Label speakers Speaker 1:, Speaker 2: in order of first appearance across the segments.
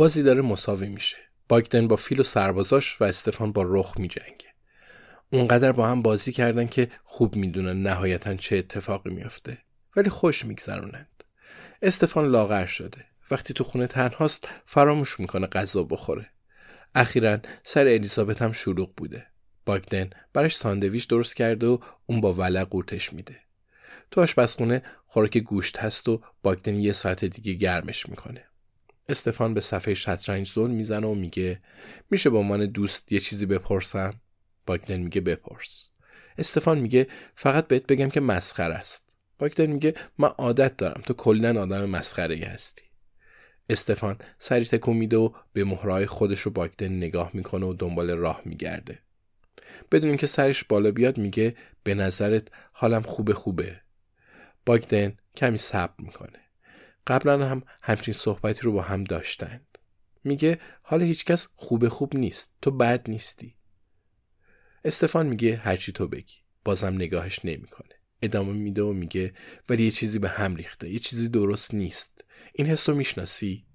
Speaker 1: بازی داره مساوی میشه. باگدن با فیل و سربازاش و استفان با رخ میجنگه. اونقدر با هم بازی کردن که خوب می‌دونن نهایتا چه اتفاقی میافته. ولی خوش میگذرونند. استفان لاغر شده. وقتی تو خونه تنهاست فراموش می‌کنه غذا بخوره. اخیرا سر الیزابت هم شلوغ بوده. باگدن براش ساندویچ درست کرده و اون با ولع قورتش میده. تو آشپزخونه خوراک گوشت هست و باگدن یه ساعت دیگه گرمش می‌کنه. استفان به صفحه شطرنج زل می‌زنه و میگه میشه با عنوان دوست یه چیزی بپرسم؟ باگدن میگه بپرس. استفان میگه فقط بهت بگم که مسخره است. باگدن میگه من عادت دارم تو کلا آدم مسخره هستی. استفان سری تکون میده و به مهرهای خودش رو باگدن نگاه می‌کنه و دنبال راه میگرده. بدون که سرش بالا بیاد میگه به نظرت حالم خوبه خوبه. باگدن کمی صبر می‌کنه. قبلا هم همچین صحبتی رو با هم داشتند. میگه حال هیچکس خوب خوب نیست تو بد نیستی. استفان میگه هرچی تو بگی. بازم نگاهش نمی‌کنه. ادامه میده و میگه ولی یه چیزی به هم ریخته یه چیزی درست نیست. این حس رو می‌شناسی؟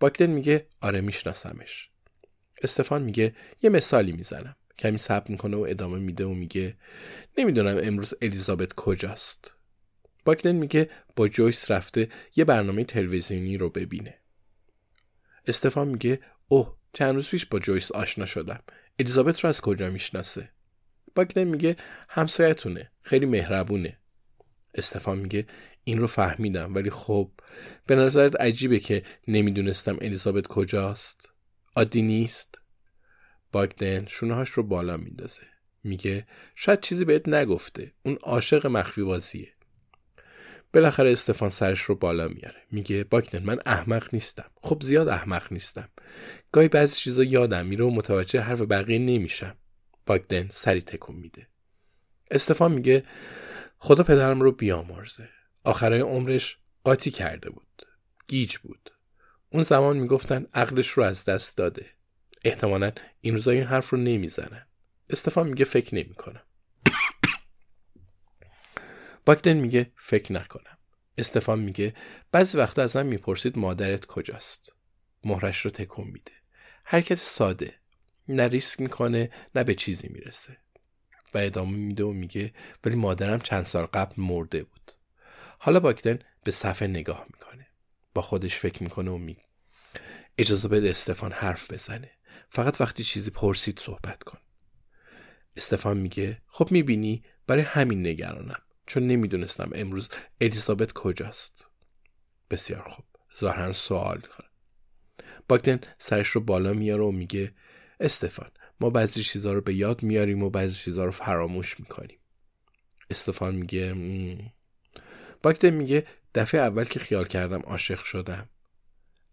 Speaker 1: باکدن میگه آره میشناسمش. استفان میگه یه مثالی می‌زنم. کمی صبر می‌کنه و ادامه میده و میگه نمی‌دونم امروز الیزابت کجاست. باکدن میگه با جویس رفته یه برنامه تلویزیونی رو ببینه. استفان میگه اوه چند روز پیش با جویس آشنا شدم. الیزابت رو از کجا می‌شناسه؟ باکدن میگه همسایتونه. خیلی مهربونه. استفان میگه این رو فهمیدم ولی خب به نظرت عجیبه که نمی‌دونستم الیزابت کجاست؟ عادی نیست؟ باگدن شونهاش رو بالا میندازه. میگه شاید چیزی بهت نگفته. اون عاشق مخفی بازیه. بالاخره استفان سرش رو بالا میاره. میگه باکنن من احمق نیستم. خب زیاد احمق نیستم. گاهی بعضی چیزا یادم میره و متوجه حرف بقیه نمیشم. باگدن سری تکون میده. استفان میگه خدا پدرم رو بیامرزه. آخرای عمرش قاطی کرده بود. گیج بود. اون زمان می‌گفتن عقلش رو از دست داده. احتمالا این روزا این حرف رو نمی‌زنن. استفان میگه فکر نمی‌کنم. باکدن میگه فکر نکنم. استفان میگه بعضی وقتا ازم می‌پرسید مادرت کجاست. مهرش رو تکون میده. حرکت ساده. نه ریسک می‌کنه نه به چیزی می‌رسه. و ادامه میده و میگه ولی مادرم چند سال قبل مرده بود. حالا باکدن به صفحه نگاه می‌کنه. با خودش فکر می‌کنه و میگه اجازه بده استفان حرف بزنه. فقط وقتی چیزی پرسید صحبت کن. استفان میگه خب می‌بینی برای همین نگرانم. چون نمی‌دونستم امروز الیزابت کجاست. بسیار خوب. ظاهرا سوال کنه باگدن سرش رو بالا میاره و میگه استفان ما بعضی چیزها رو به یاد میاریم و بعضی چیزها رو فراموش می‌کنیم. استفان میگه باگدن میگه دفعه اول که خیال کردم عاشق شدم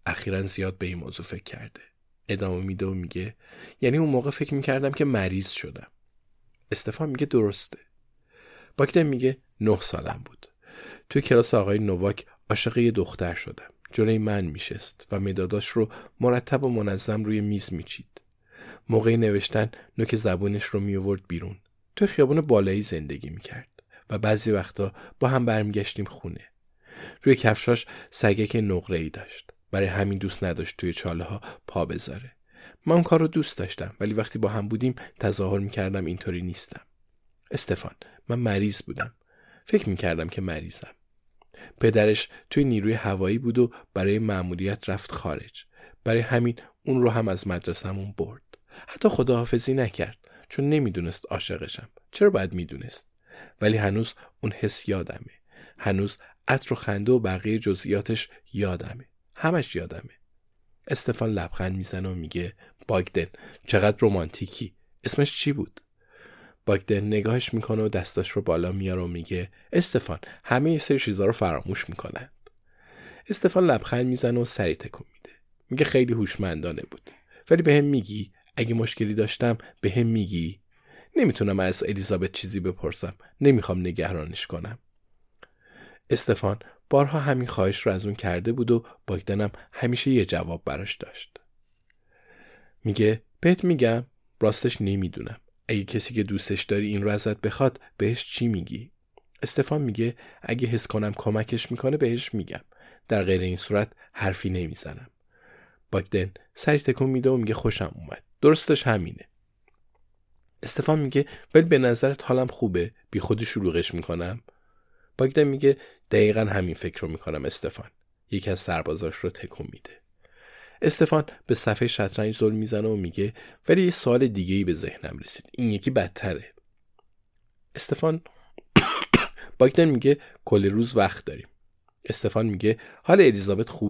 Speaker 1: اخیرا زیاد به این موضوع فکر کرده. ادامه میده و میگه یعنی اون موقع فکر می‌کردم که مریض شدم. استفان میگه درسته. باکدن میگه نه سالم بود توی کلاس آقای نوواک عاشق دختر شدم جلوی من میشست و مداداش رو مرتب و منظم روی میز میچید. موقع نوشتن نوک زبونش رو میورد بیرون. تو خیابون بالایی زندگی می‌کرد و بعضی وقتا با هم برمیگشتیم خونه. روی کفشاش سگک نقره ای داشت. برای همین دوست نداشت توی چاله ها پا بذاره. من کار رو دوست داشتم ولی وقتی با هم بودیم تظاهر می‌کردم اینطوری نیستم. استفان من مریض بودم. فکر می‌کردم که مریضم. پدرش توی نیروی هوایی بود و برای مأموریت رفت خارج. برای همین اون رو هم از مدرسهمون برد. حتی خداحافظی نکرد چون نمی‌دونست عاشقشم. چرا باید می‌دونست؟ ولی هنوز اون حس یادمه. هنوز عطر و خنده و بقیه جزئیاتش یادمه. همش یادمه. استفان لبخند می‌زنه و میگه باگدن چقدر رومانتیکی اسمش چی بود باگدن نگاهش می‌کنه و دستاش رو بالا میاره و میگه استفان همه یه سری چیزا رو فراموش می‌کنن. استفان لبخند می‌زنه و سری تکون میده. میگه خیلی هوشمندانه بود. ولی به هم میگی اگه مشکلی داشتم به هم میگی. نمی‌تونم از الیزابت چیزی بپرسم. نمی‌خوام نگهرانش کنم. استفان بارها همین خواهش رو از اون کرده بود و باگدنم همیشه یه جواب براش داشت. میگه بهت میگم راستش نمی‌دونم. اگه کسی که دوستش داری این رو ازت بخواد بهش چی میگی؟ استفان میگه اگه حس کنم کمکش می‌کنه بهش میگم. در غیر این صورت حرفی نمی‌زنم. باگدن سری تکون میده و میگه خوشم اومد. درستش همینه. استفان میگه ولی به نظرت حالم خوبه بی خودی شروعش می‌کنم؟ باگدن میگه دقیقا همین فکر رو می‌کنم استفان. یکی از سربازاش رو تکون میده. استفان به صفحه شطرنج زل می‌زنه و میگه ولی یه سوال دیگه ای به ذهنم رسید. این یکی بدتره. استفان باگدن میگه کل روز وقت داریم. استفان میگه حال الیزابت خوب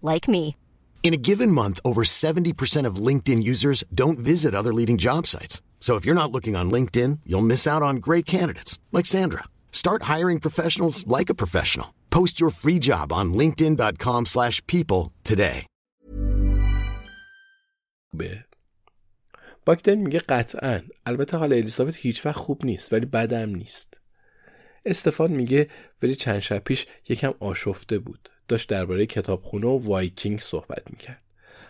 Speaker 2: like me.
Speaker 3: In a given month, over 70% of LinkedIn users don't visit other leading job sites. So if you're not looking on LinkedIn, you'll miss out on great candidates like Sandra. Start hiring professionals like a professional. Post your free job on linkedin.com/people today.
Speaker 1: به باکتن میگه قطعا البته حال الیزابت هیچ وقت خوب نیست ولی بدم نیست استفان میگه ولی چند شب پیش یکم آشفته بود داشت درباره کتابخونه و وایکینگ صحبت می‌کرد.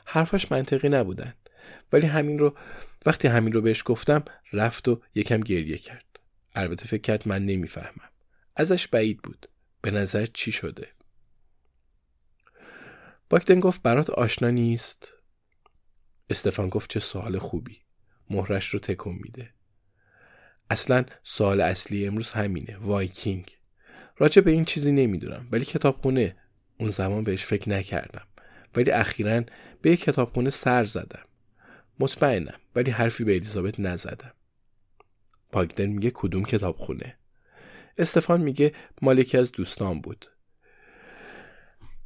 Speaker 1: حرفاش منطقی نبودن. ولی همین رو وقتی همین رو بهش گفتم رفت و یکم گریه کرد. البته فکر کرد من نمی‌فهمم. ازش بعید بود. به نظر چی شده؟ باکتن گفت برات آشنا نیست. استفان گفت چه سوال خوبی. مهرش رو تکون میده. اصلا سوال اصلی امروز همینه. وایکینگ. راجع به این چیزی نمی‌دونم. ولی کتابخونه اون زمان بهش فکر نکردم. ولی اخیرا به یک کتابخونه سر زدم. مطمئنم ولی حرفی به الیزابت نزدم. پاگدن میگه کدوم کتابخونه؟ استفان میگه مال یکی از دوستان بود.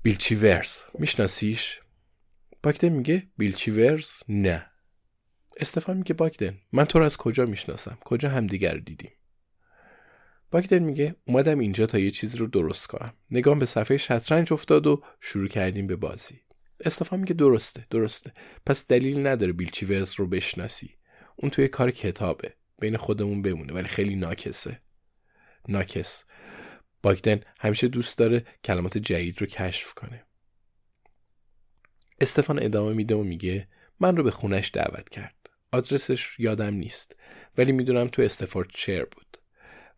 Speaker 1: بیلچی ورز. میشناسیش؟ باگدن میگه بیلچی ورز؟ نه. استفان میگه باگدن. من تو رو از کجا می‌شناسم؟ کجا همدیگر دیدیم؟ باگدن میگه اومدم اینجا تا یه چیزی رو درست کنم. نگام به صفحه شطرنج افتاد و شروع کردیم به بازی. استفان میگه درسته درسته. پس دلیل نداره بیلچی ورز رو بشناسی. اون توی کار کتابه. بین خودمون بمونه ولی خیلی ناکسه. ناکس. باگدن همیشه دوست داره کلمات جدید رو کشف کنه. استفان ادامه میده و میگه من رو به خونش دعوت کرد. آدرسش یادم نیست ولی می‌دونم تو استفورد شیر بود.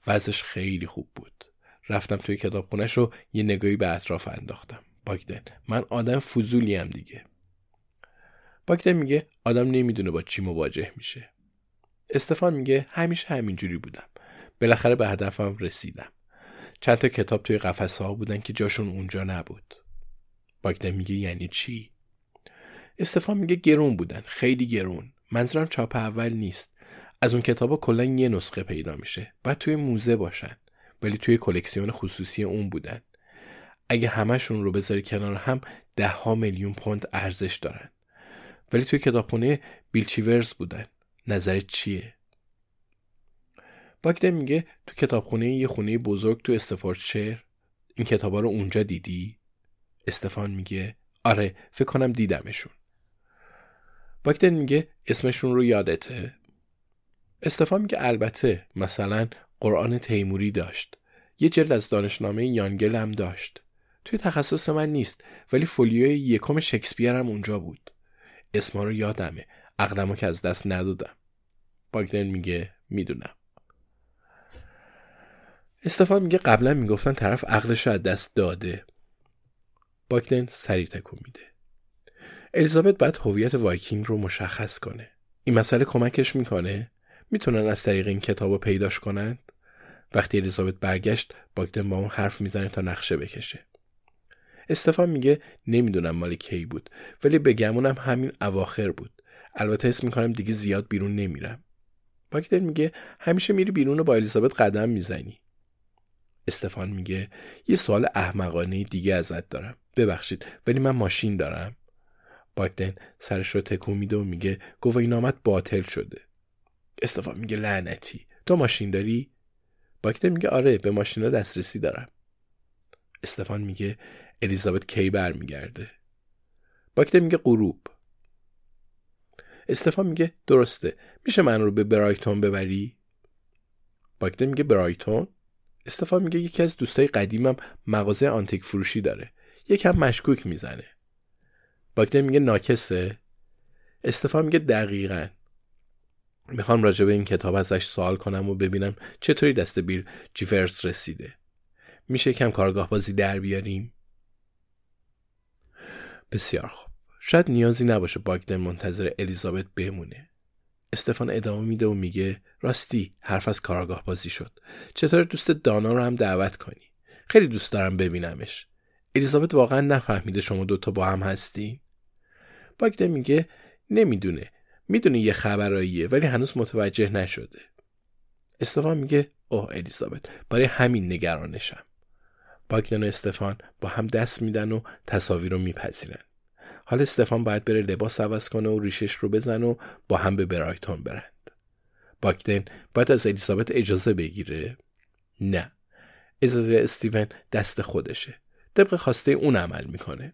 Speaker 1: وضعش خیلی خوب بود. رفتم توی کتابخونش رو یه نگاهی به اطراف انداختم. باگدن من آدم فضولی هم دیگه. باگدن میگه آدم نمی‌دونه با چی مواجه میشه. استفان میگه همیشه همینجوری بودم. بالاخره به هدفم رسیدم. چند تا کتاب توی قفسه ها بودن که جاشون اونجا نبود. باگدن میگه یعنی چی؟ استفان میگه گرون بودن. خیلی گرون. منظورم چاپ اول نیست. از اون کتابا کلا یه نسخه پیدا میشه بعد توی موزه باشن ولی توی کلکسیون خصوصی اون بودن اگه همشون رو بذاری کنار هم ده ها میلیون پوند ارزش دارن ولی توی کتابخونه بیلچیورز بودن نظرت چیه؟ باگدن میگه تو کتابخونه یه خونه بزرگ تو استفوردشیر این کتابا رو اونجا دیدی؟ استفان میگه آره فکر کنم دیدمشون باگدن میگه اسمشون رو یادته؟ استفان میگه البته مثلا قرآن تیموری داشت. یه جلد از دانشنامه یانگل هم داشت. توی تخصص من نیست ولی فولیوی یکم شکسپیر هم اونجا بود. اسما رو یادمه. اقدمو که از دست ندادم. باگدن میگه می‌دونم. استفان میگه قبلا می‌گفتن طرف عقلش رو از دست داده. باگدن سریع تکون میده. الیزابت باید هویت وایکینگ رو مشخص کنه. این مسئله کمکش می‌کنه؟ می‌تونن از طریق این کتاب رو پیداش کنند وقتی الیزابت برگشت باگدن با اون حرف می‌زنه تا نقشه بکشه. استفان میگه نمی‌دونم مال کی بود ولی به گمونم همین اواخر بود. البته اسم می‌کنم دیگه زیاد بیرون نمیرم. باگدن میگه همیشه میری بیرون و با الیزابت قدم می‌زنی. استفان میگه یه سوال احمقانه دیگه ازت دارم. ببخشید ولی من ماشین دارم. باگدن سرش رو تکون میده و میگه گواهینامت باطل شده. استفان میگه لعنتی. تو ماشین داری؟ باگدن میگه آره به ماشینا دسترسی دارم. استفان میگه الیزابت کی برمیگرده. باگدن میگه غروب. استفان میگه درسته. میشه من رو به برایتون ببری؟ باگدن میگه برایتون؟ استفان میگه یکی از دوستای قدیمم مغازه آنتیک فروشی داره. یکم مشکوک می‌زنه. باگدن میگه ناکسه. استفان میگه دقیقا. می‌خوام راجع به این کتاب ازش سوال کنم و ببینم چطوری دست بیل جیفرس رسیده. میشه کم کارگاه بازی در بیاریم؟ بسیار خوب. شاید نیازی نباشه باگدن منتظر الیزابت بمونه. استفان ادامه میده و میگه راستی حرف از کارگاه بازی شد. چطور دوست دانا رو هم دعوت کنی؟ خیلی دوست دارم ببینمش. الیزابت واقعا نفهمیده شما دوتا با هم هستی باگدن میگه نمی‌دونه. می‌دونه یه خبراییه ولی هنوز متوجه نشده. استفان میگه اوه الیزابت برای همین نگرانشم. باگدن و استفان با هم دست میدن و تصاویر رو میپذیرن. حالا استفان باید بره لباس عوض کنه و ریشش رو بزن و با هم به برایتون برند. باگدن باید از الیزابت اجازه بگیره؟ نه. اجازه استیون دست خودشه. طبق خواسته اون عمل می‌کنه.